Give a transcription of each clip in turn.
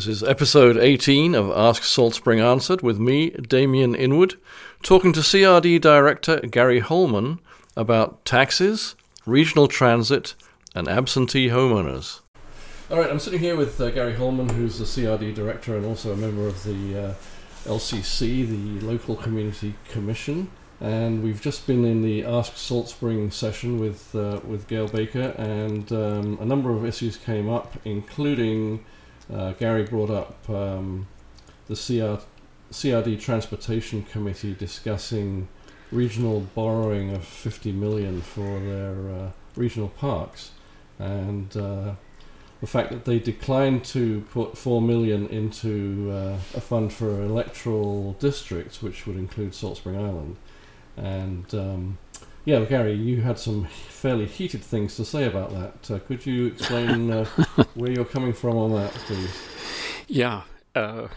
This is episode 18 of Ask Salt Spring Answered with me, Damien Inwood, talking to CRD Director Gary Holman about taxes, regional transit, and absentee homeowners. All right, I'm sitting here with uh, Gary Holman, who's the CRD Director and also a member of the uh, LCC, the Local Community Commission. And we've just been in the Ask Salt Spring session with uh, with Gail Baker, and um, a number of issues came up, including uh, Gary brought up um, the CR, CRD Transportation Committee discussing regional borrowing of 50 million for their uh, regional parks, and uh, the fact that they declined to put 4 million into uh, a fund for electoral districts, which would include Salt Spring Island. And um, yeah, Gary, you had some fairly heated things to say about that. Uh, could you explain uh, where you're coming from on that, please? Yeah. Uh,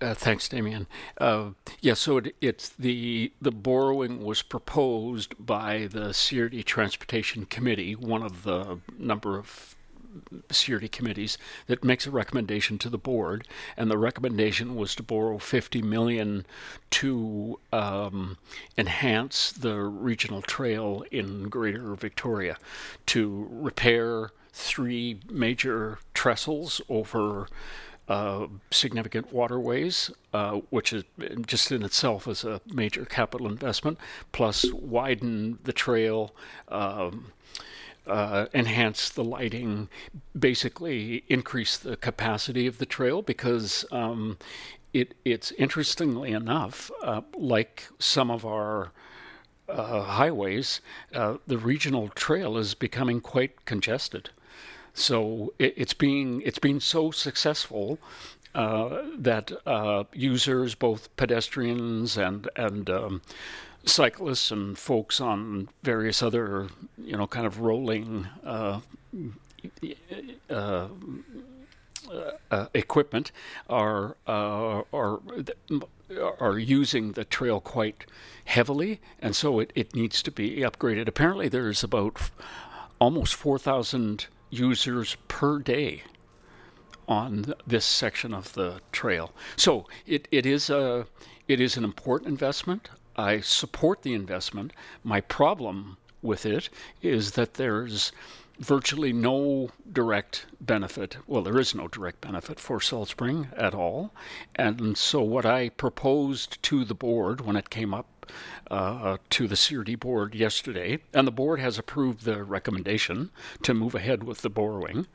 uh thanks, Damien. Uh, yeah, so it, it's the the borrowing was proposed by the CRD Transportation Committee, one of the number of security committees that makes a recommendation to the board, and the recommendation was to borrow 50 million to um, enhance the regional trail in Greater Victoria, to repair three major trestles over. Uh, significant waterways, uh, which is just in itself is a major capital investment, plus widen the trail, um, uh, enhance the lighting, basically increase the capacity of the trail because um, it, it's interestingly enough, uh, like some of our uh, highways, uh, the regional trail is becoming quite congested. So it, it's being it's been so successful uh, that uh, users, both pedestrians and and um, cyclists and folks on various other, you know, kind of rolling uh, uh, uh, equipment are uh, are are using the trail quite heavily, and so it, it needs to be upgraded. Apparently, there's about f- almost four thousand users per day on this section of the trail. So it, it is a it is an important investment. I support the investment. My problem with it is that there's virtually no direct benefit. Well, there is no direct benefit for Salt Spring at all. And so, what I proposed to the board when it came up uh, to the CRD board yesterday, and the board has approved the recommendation to move ahead with the borrowing.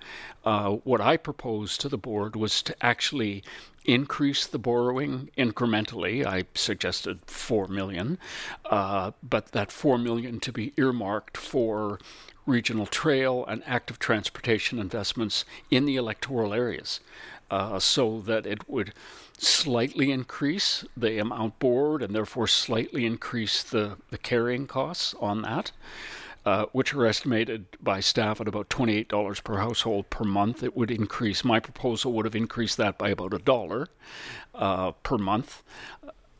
Uh, what I proposed to the board was to actually increase the borrowing incrementally. I suggested four million, uh, but that four million to be earmarked for regional trail and active transportation investments in the electoral areas, uh, so that it would slightly increase the amount borrowed and therefore slightly increase the, the carrying costs on that. Uh, which are estimated by staff at about $28 per household per month. It would increase, my proposal would have increased that by about a dollar uh, per month,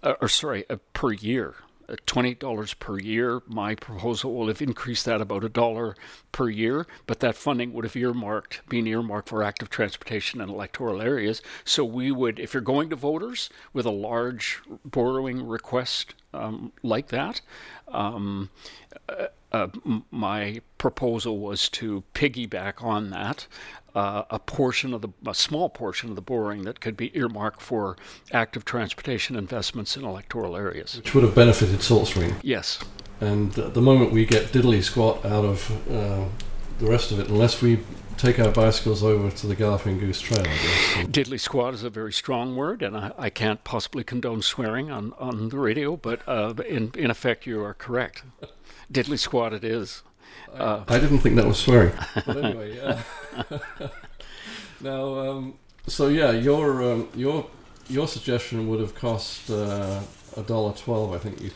uh, or sorry, uh, per year. $28 per year. My proposal will have increased that about a dollar per year, but that funding would have earmarked, been earmarked for active transportation in electoral areas. So we would, if you're going to voters with a large borrowing request um, like that, um, uh, uh, my proposal was to piggyback on that uh, a portion of the a small portion of the borrowing that could be earmarked for active transportation investments in electoral areas, which would have benefited Salt Spring. Yes. And at the moment, we get diddly squat out of uh, the rest of it, unless we take our bicycles over to the Galloping Goose Trail. Diddly squat is a very strong word, and I, I can't possibly condone swearing on, on the radio, but uh, in, in effect, you are correct. Diddly squad it is. Uh, I didn't think that was swearing. But anyway, yeah. now, um, so yeah, your um, your your suggestion would have cost uh, a dollar twelve, I think you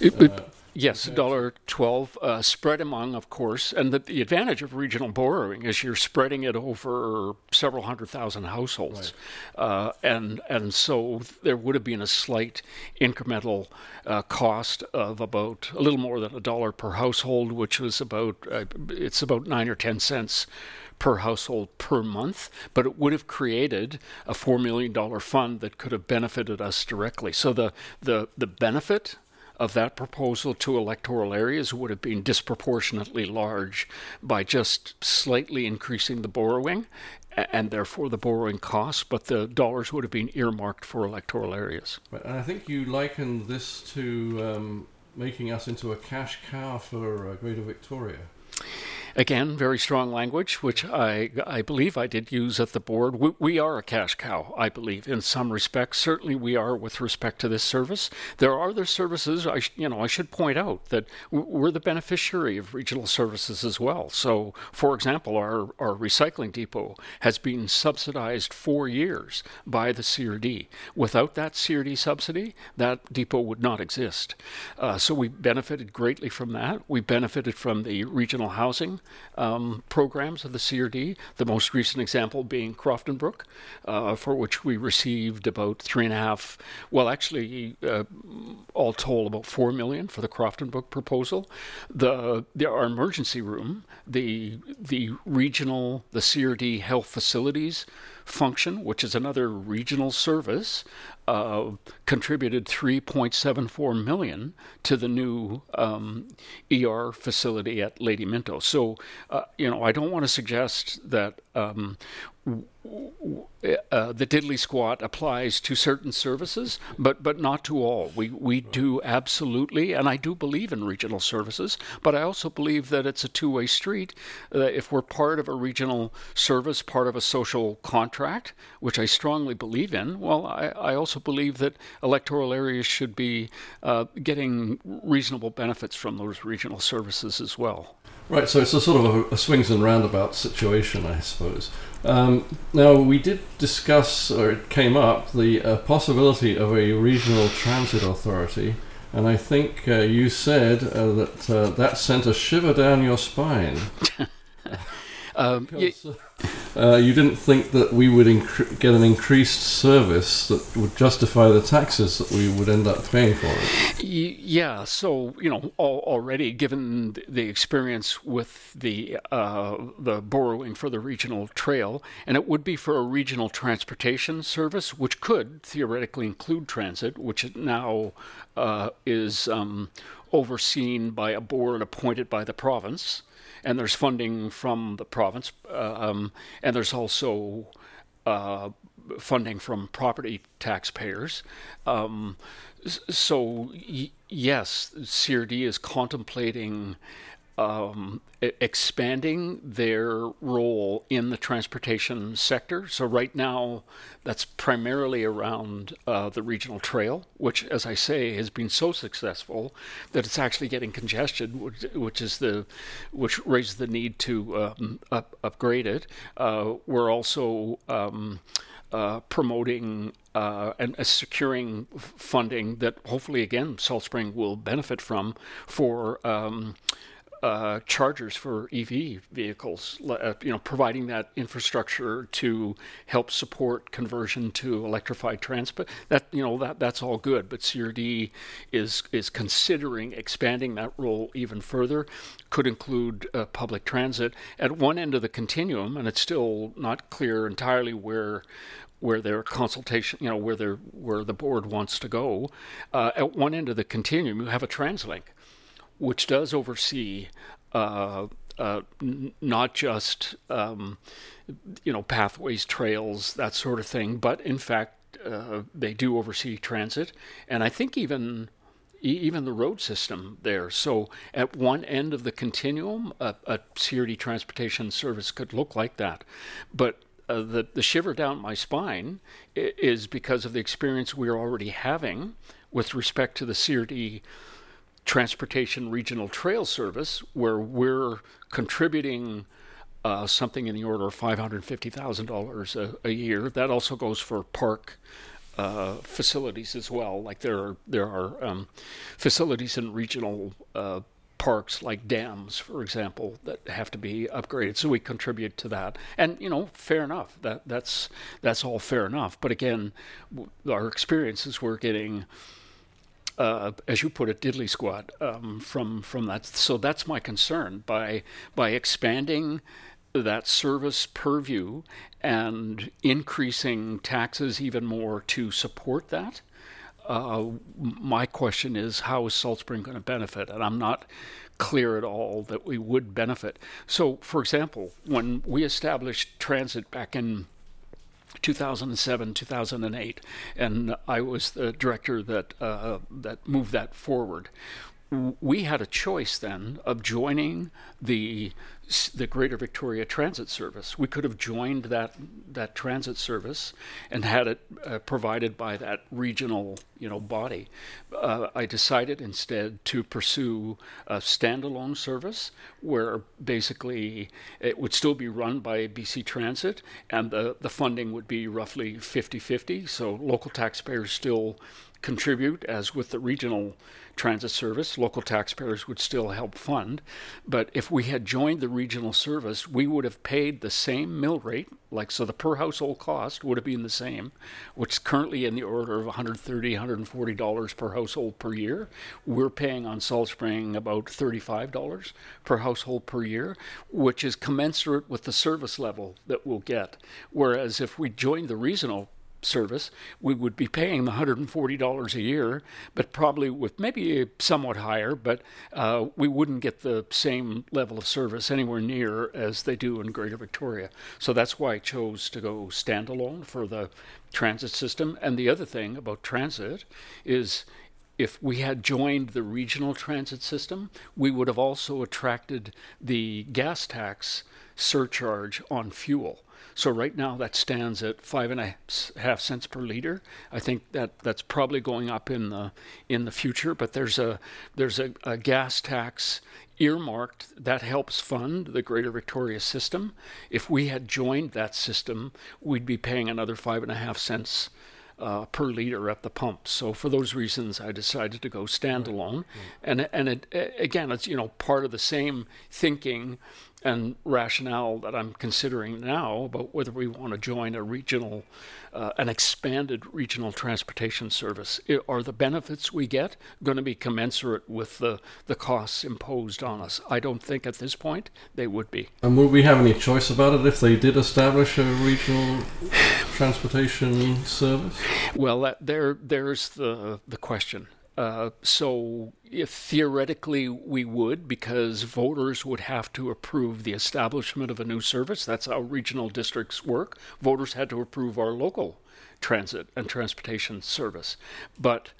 said. Uh, Yes, dollar twelve, uh, spread among, of course, and the, the, advantage of regional borrowing is you're spreading it over several hundred thousand households, right. uh, and and so there would have been a slight incremental uh, cost of about a little more than a dollar per household, which was about uh, it's about nine or ten cents per household per month, but it would have created a $4 million fund that could have benefited us directly. So the, the, the benefit of that proposal to electoral areas would have been disproportionately large by just slightly increasing the borrowing and therefore the borrowing costs, but the dollars would have been earmarked for electoral areas. And I think you likened this to um, making us into a cash cow for uh, Greater Victoria. Again, very strong language, which I, I believe I did use at the board. We, we, are a cash cow, I believe, in some respects. Certainly, we are with respect to this service. There are other services. I, you know, I should point out that we're the beneficiary of regional services as well. So, for example, our, our recycling depot has been subsidized for years by the CRD. Without that CRD subsidy, that depot would not exist. Uh, so we benefited greatly from that. We benefited from the regional housing um, programs of the CRD, the most recent example being Crofton Brook, uh, for which we received about three and a half, well, actually, uh, all told, about four million for the Crofton Brook proposal. The, the our emergency room, the the regional, the CRD health facilities function, which is another regional service, uh, contributed 3.74 million to the new um, ER facility at Lady Minto. So, uh, you know, I don't want to suggest that um, uh, the diddly squat applies to certain services, but but not to all. We we do absolutely, and I do believe in regional services, but I also believe that it's a two-way street. Uh, if we're part of a regional service, part of a social contract, which I strongly believe in, well, I, I also believe that electoral areas should be uh, getting reasonable benefits from those regional services as well. Right, so it's a sort of a, a swings and roundabouts situation, I suppose. Um, now, we did discuss, or it came up, the uh, possibility of a regional transit authority, and I think uh, you said uh, that uh, that sent a shiver down your spine. um, because, uh, uh, you didn't think that we would incre- get an increased service that would justify the taxes that we would end up paying for it. Yeah, so you know already, given the experience with the uh, the borrowing for the regional trail, and it would be for a regional transportation service, which could theoretically include transit, which now uh, is um, overseen by a board appointed by the province and there's funding from the province, uh, um, and there's also uh, funding from property taxpayers. Um, so y- yes, CRD is contemplating um, expanding their role in the transportation sector. So, right now, that's primarily around uh, the regional trail, which, as I say, has been so successful that it's actually getting congested, which, which is the which raises the need to um, up, upgrade it. Uh, we're also um, uh, promoting uh, and uh, securing funding that hopefully again Salt Spring will benefit from for um, uh, chargers for EV vehicles, uh, you know, providing that infrastructure to help support conversion to electrified transport. That you know that that's all good, but CRD is is considering expanding that role even further. Could include uh, public transit at one end of the continuum, and it's still not clear entirely where where their consultation, you know, where their where the board wants to go. Uh, at one end of the continuum, you have a TransLink which does oversee uh, uh, n- not just um, you know pathways, trails, that sort of thing, but in fact uh, they do oversee transit, and I think even even the road system there. So at one end of the continuum, a, a CRD transportation service could look like that, but uh, the, the shiver down my spine is because of the experience we're already having with respect to the CRD Transportation Regional Trail Service, where we're contributing uh, something in the order of $550,000 a year. That also goes for park uh, facilities as well. Like there are there are um, facilities in regional uh, parks, like dams, for example, that have to be upgraded. So we contribute to that, and you know, fair enough. That that's that's all fair enough. But again, our experiences we're getting uh, as you put it, diddly squat um, from from that. So that's my concern by by expanding that service purview and increasing taxes even more to support that. Uh, my question is, how is Salt Spring going to benefit? And I'm not clear at all that we would benefit. So, for example, when we established transit back in 2007, 2008, and I was the director that uh, that moved that forward. We had a choice then of joining the the Greater Victoria Transit Service. We could have joined that that transit service and had it uh, provided by that regional, you know, body. Uh, I decided instead to pursue a standalone service where basically it would still be run by BC Transit and the, the funding would be roughly 50-50. So local taxpayers still contribute, as with the regional transit service, local taxpayers would still help fund. But if we had joined the regional service, we would have paid the same mill rate, like so the per household cost would have been the same, which is currently in the order of $130, $140 per household per year. We're paying on Salt Spring about $35 per household per year, which is commensurate with the service level that we'll get. Whereas if we joined the regional service, we would be paying the $140 a year, but probably with maybe somewhat higher, but uh, we wouldn't get the same level of service anywhere near as they do in Greater Victoria. So that's why I chose to go standalone for the transit system. And the other thing about transit is if we had joined the regional transit system, we would have also attracted the gas tax surcharge on fuel. So right now that stands at five and a half cents per liter. I think that that's probably going up in the in the future. But there's a there's a, a gas tax earmarked that helps fund the Greater Victoria system. If we had joined that system, we'd be paying another five and a half cents uh, per liter at the pump. So for those reasons, I decided to go standalone. And and it, again, it's you know part of the same thinking and rationale that I'm considering now about whether we want to join a regional, uh, an expanded regional transportation service. Are the benefits we get going to be commensurate with the, the costs imposed on us? I don't think at this point they would be. And would we have any choice about it if they did establish a regional transportation service? Well, that, there there's the the question. Uh, so, if theoretically we would, because voters would have to approve the establishment of a new service, that's how regional districts work. Voters had to approve our local transit and transportation service. But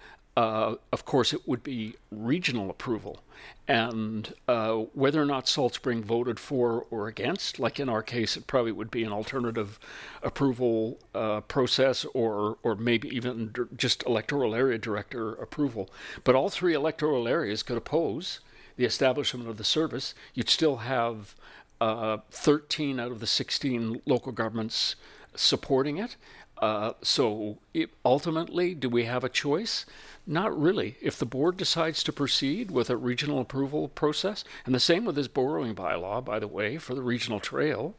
uh, of course, it would be regional approval. And uh, whether or not Salt Spring voted for or against, like in our case, it probably would be an alternative approval uh, process or, or maybe even just electoral area director approval. But all three electoral areas could oppose the establishment of the service. You'd still have uh, 13 out of the 16 local governments supporting it. Uh, so it, ultimately, do we have a choice? Not really. If the board decides to proceed with a regional approval process, and the same with this borrowing bylaw, by the way, for the regional trail,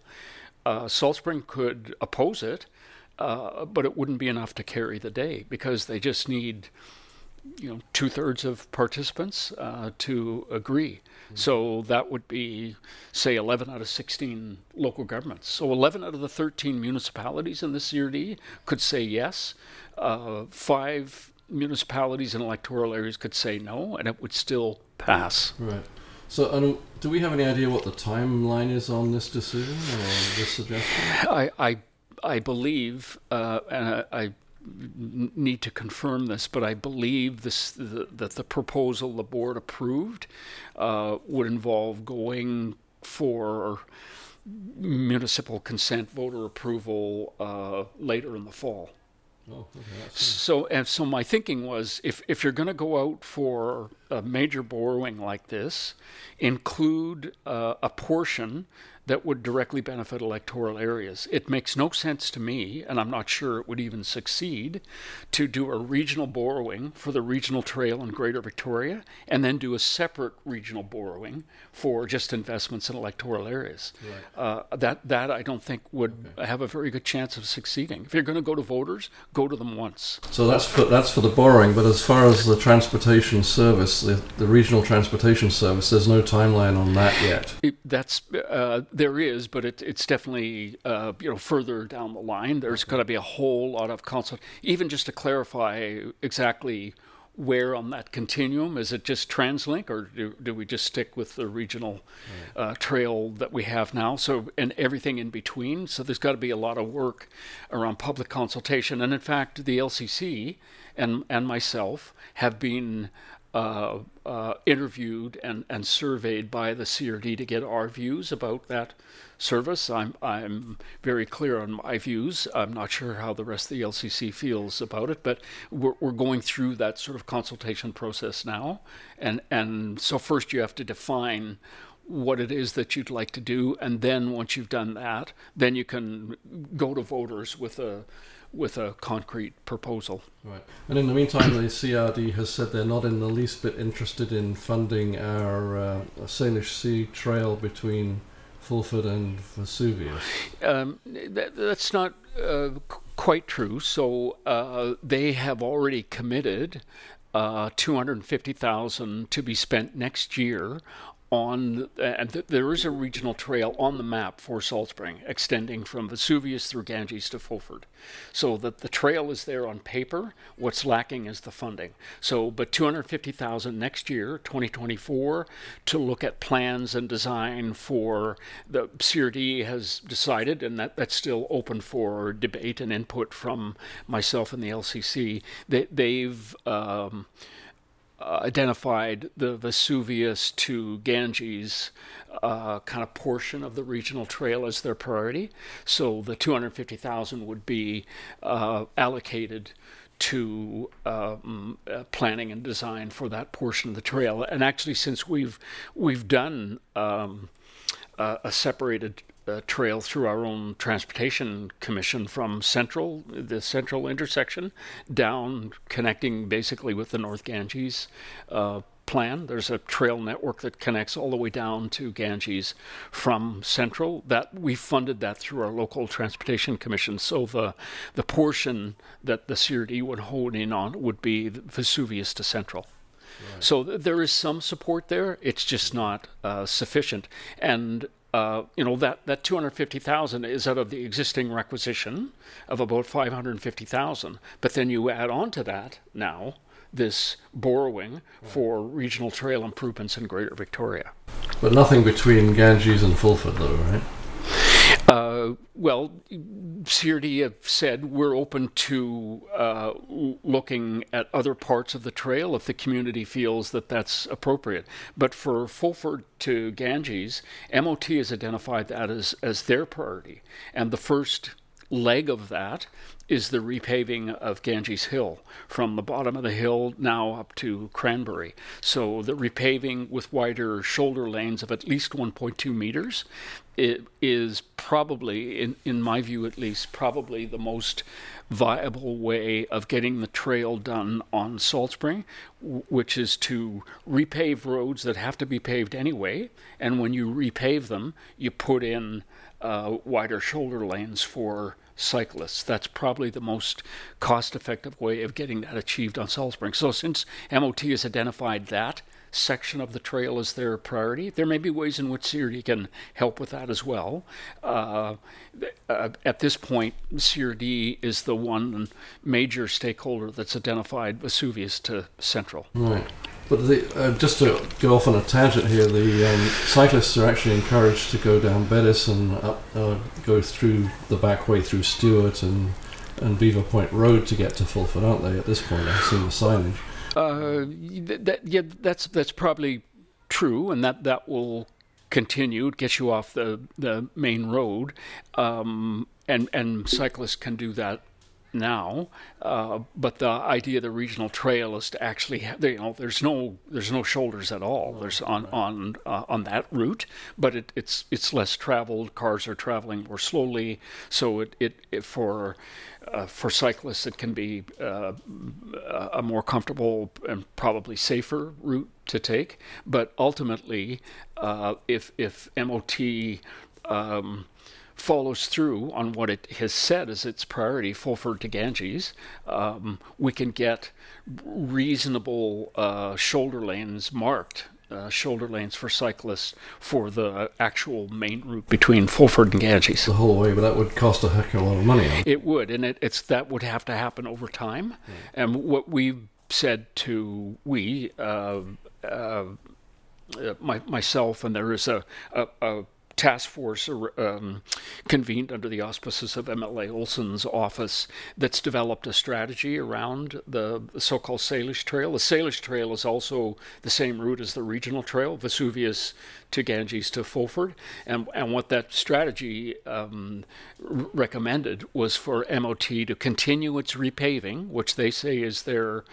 uh, Salt Spring could oppose it, uh, but it wouldn't be enough to carry the day because they just need, you know, two thirds of participants uh, to agree. Mm-hmm. So that would be, say, 11 out of 16 local governments. So 11 out of the 13 municipalities in the CRD could say yes. Uh, five municipalities and electoral areas could say no, and it would still pass. Right. So, um, do we have any idea what the timeline is on this decision or this suggestion? I, I, I believe, uh, and I, I, need to confirm this, but I believe this the, that the proposal the board approved uh, would involve going for municipal consent voter approval uh, later in the fall. Oh, okay, so and so my thinking was if if you're going to go out for a major borrowing like this, include uh, a portion that would directly benefit electoral areas. It makes no sense to me, and I'm not sure it would even succeed, to do a regional borrowing for the regional trail in Greater Victoria and then do a separate regional borrowing for just investments in electoral areas. Right. Uh, that, that I don't think would okay. have a very good chance of succeeding. If you're going to go to voters, go to them once. So that's for, that's for the borrowing, but as far as the transportation service, the, the regional transportation service, there's no timeline on that yet. It, that's uh, there is, but it, it's definitely uh, you know further down the line. There's got to be a whole lot of consult, even just to clarify exactly where on that continuum is it just TransLink or do, do we just stick with the regional uh, trail that we have now? So and everything in between. So there's got to be a lot of work around public consultation. And in fact, the LCC and and myself have been uh, uh, interviewed and, and surveyed by the CRD to get our views about that service. I'm I'm very clear on my views. I'm not sure how the rest of the LCC feels about it, but we're, we're going through that sort of consultation process now. And and so first you have to define what it is that you'd like to do, and then once you've done that, then you can go to voters with a with a concrete proposal. Right. And in the meantime, the CRD has said they're not in the least bit interested in funding our uh, Salish Sea trail between Fulford and Vesuvius. Um, that, that's not uh, quite true. So uh, they have already committed uh, 250,000 to be spent next year on, and th- there is a regional trail on the map for Salt Spring extending from Vesuvius through Ganges to Fulford. So that the trail is there on paper. What's lacking is the funding. So, but 250,000 next year, 2024, to look at plans and design for the CRD has decided, and that, that's still open for debate and input from myself and the LCC. They, they've um, uh, identified the Vesuvius to Ganges uh, kind of portion of the regional trail as their priority. So the 250,000 would be uh, allocated to um, uh, planning and design for that portion of the trail. And actually, since we've we've done um, a separated uh, trail through our own transportation commission from central the central intersection down connecting basically with the north ganges uh, plan there's a trail network that connects all the way down to ganges from central that we funded that through our local transportation commission so the the portion that the crd would hone in on would be vesuvius to central Right. So th- there is some support there. It's just not uh, sufficient. And uh, you know that that 250,000 is out of the existing requisition of about 550,000 but then you add on to that now this borrowing right. for regional trail improvements in Greater Victoria but nothing between Ganges and Fulford though right uh, well, CRD have said we're open to uh, looking at other parts of the trail if the community feels that that's appropriate. But for Fulford to Ganges, MOT has identified that as, as their priority. And the first leg of that is the repaving of Ganges Hill from the bottom of the hill now up to Cranberry. So the repaving with wider shoulder lanes of at least 1.2 meters it is probably, in, in my view at least, probably the most viable way of getting the trail done on Salt Spring, which is to repave roads that have to be paved anyway. And when you repave them, you put in uh, wider shoulder lanes for cyclists. That's probably the most cost effective way of getting that achieved on Salt Spring. So, since MOT has identified that section of the trail as their priority, there may be ways in which CRD can help with that as well. Uh, uh, at this point, CRD is the one major stakeholder that's identified Vesuvius to Central. Right. But the, uh, just to go off on a tangent here, the um, cyclists are actually encouraged to go down Beddis and up, uh, go through the back way through Stewart and and Beaver Point Road to get to Fulford, aren't they? At this point, I've seen the signage. Uh, that, yeah, that's that's probably true, and that that will continue, get you off the the main road, um, and and cyclists can do that now, uh, but the idea of the regional trail is to actually, have, you know, there's no there's no shoulders at all. There's on on uh, on that route, but it, it's it's less traveled. Cars are traveling more slowly, so it it, it for uh, for cyclists it can be uh, a more comfortable and probably safer route to take. But ultimately, uh, if if MOT um, follows through on what it has said as its priority, Fulford to Ganges, um, we can get reasonable uh, shoulder lanes marked uh, shoulder lanes for cyclists for the actual main route between Fulford and Ganges. The whole way, but that would cost a heck of a lot of money. It would, and it, it's that would have to happen over time. And what we said to we, uh, uh, my, myself, and there is a, a, a task force um, convened under the auspices of MLA Olsen's office that's developed a strategy around the so-called Salish Trail. The Salish Trail is also the same route as the regional trail, Vesuvius to Ganges to Fulford, and and what that strategy um, recommended was for MOT to continue its repaving, which they say is their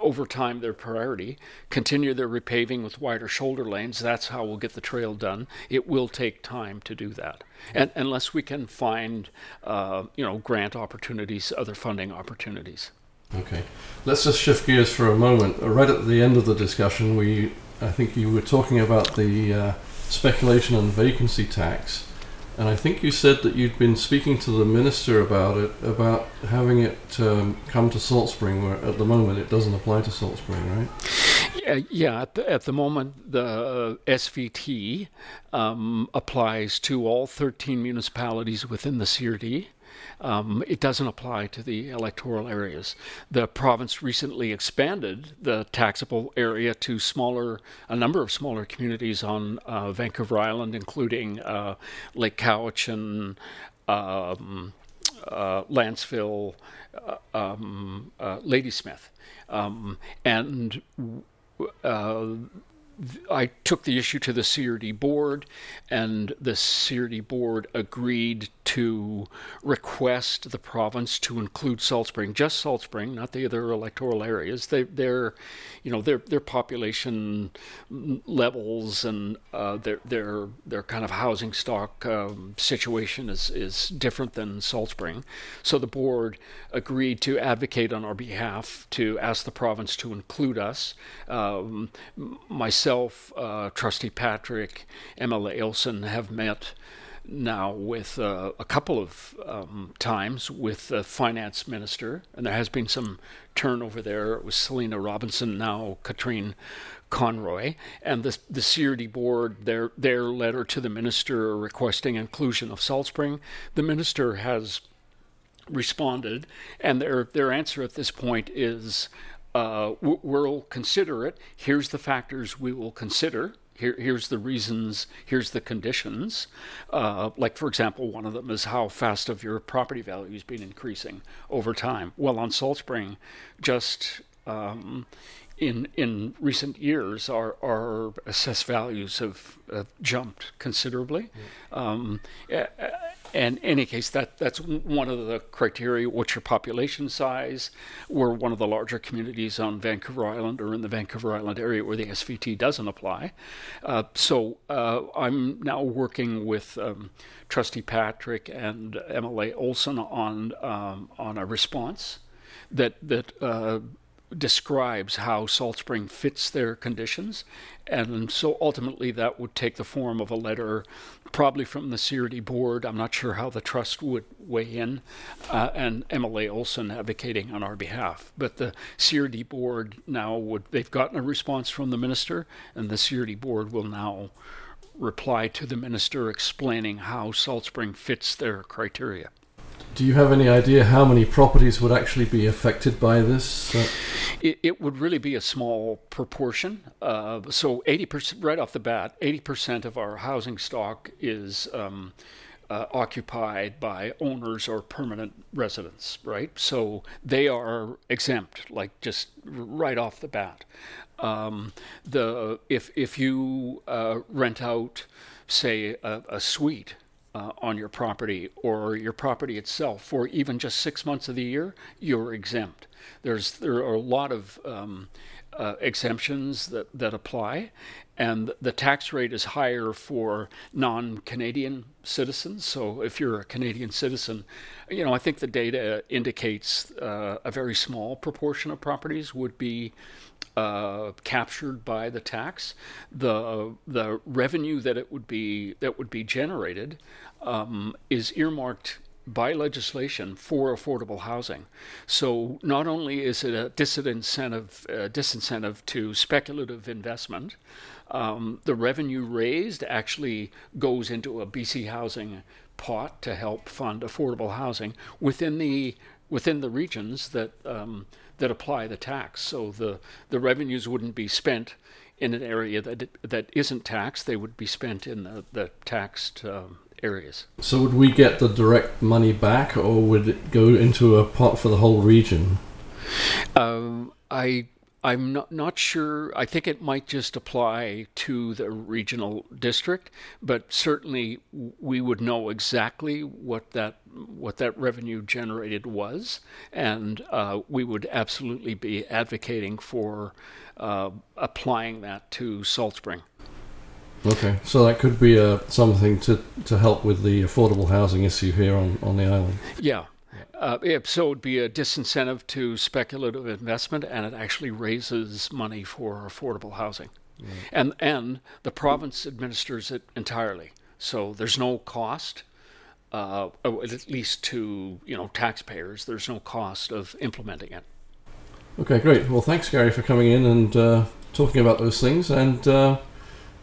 over time their priority. Continue their repaving with wider shoulder lanes. That's how we'll get the trail done. It will take time to do that, and unless we can find, uh, you know, grant opportunities, other funding opportunities. Okay, let's just shift gears for a moment. Right at the end of the discussion, we I think you were talking about the uh, speculation and vacancy tax. And I think you said that you'd been speaking to the minister about it, about having it um, come to Salt Spring, where at the moment it doesn't apply to Salt Spring, right? Yeah, yeah at, the, at the moment, the SVT um, applies to all 13 municipalities within the CRD. Um, it doesn't apply to the electoral areas. The province recently expanded the taxable area to smaller, a number of smaller communities on uh, Vancouver Island, including uh, Lake Cowichan, um, uh, Lantzville, uh, um, uh, Ladysmith, um, and uh, I took the issue to the CRD board, and the CRD board agreed to request the province to include Salt Spring, just Salt Spring, not the other electoral areas. They, their, you know, their their population levels and uh, their their their kind of housing stock um, situation is is different than Salt Spring. So the board agreed to advocate on our behalf to ask the province to include us. Um, myself, uh, Trustee Patrick, MLA Olsen have met now with uh, a couple of um, times with the finance minister, and there has been some turnover there. It was Selina Robinson, now Katrine Conroy, and the the CRD board their their letter to the minister requesting inclusion of Salt Spring. The minister has responded, and their their answer at this point is. Uh, we'll consider it. Here's the factors we will consider here, here's the reasons, here's the conditions. Uh, like, for example, one of them is how fast have your property values been increasing over time? Well, on Salt Spring, just um, in in recent years, our, our assessed values have, have jumped considerably. Mm. Um, and in any case, that that's one of the criteria. What's your population size? We're one of the larger communities on Vancouver Island or in the Vancouver Island area where the SVT doesn't apply. Uh, so uh, I'm now working with um, Trustee Patrick and MLA Olsen on um, on a response that that. Uh, describes how Salt Spring fits their conditions. And so ultimately, that would take the form of a letter, probably from the CRD board. I'm not sure how the trust would weigh in, uh, and MLA Olsen advocating on our behalf. But the CRD board now would, they've gotten a response from the minister, and the CRD board will now reply to the minister explaining how Salt Spring fits their criteria. Do you have any idea how many properties would actually be affected by this? Uh, it, it, would really be a small proportion. Uh, so, 80%, right off the bat, 80% of our housing stock is um, uh, occupied by owners or permanent residents, right? So, they are exempt, like just right off the bat. Um, the if if you uh, rent out, say, a, a suite uh, on your property or your property itself for even just six months of the year, you're exempt. There's there are a lot of um, uh, exemptions that, that apply, and the tax rate is higher for non-Canadian citizens. So if you're a Canadian citizen, you know I think the data indicates uh, a very small proportion of properties would be uh, captured by the tax, the the revenue that it would be that would be generated um, is earmarked by legislation for affordable housing. So not only is it a disincentive, uh, disincentive to speculative investment, um, the revenue raised actually goes into a BC housing pot to help fund affordable housing within the within the regions that um, that apply the tax. So the the revenues wouldn't be spent in an area that that isn't taxed; they would be spent in the, the taxed um, areas. So would we get the direct money back, or would it go into a pot for the whole region? Um, I I'm not, not sure. I think it might just apply to the regional district, but certainly we would know exactly what that what that revenue generated was, and uh, we would absolutely be advocating for uh, applying that to Salt Spring. Okay, so that could be uh, something to, to help with the affordable housing issue here on, on the island. Yeah, uh, so it would be a disincentive to speculative investment, and it actually raises money for affordable housing. Mm. And and the province administers it entirely, so there's no cost, uh, at least to you know taxpayers. There's no cost of implementing it. Okay, great. Well, thanks, Gary, for coming in and uh, talking about those things. And uh,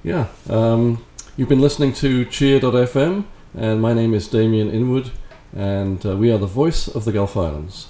yeah, um, you've been listening to Cheer.fm, and my name is Damien Inwood and uh, we are the voice of the Gulf Islands.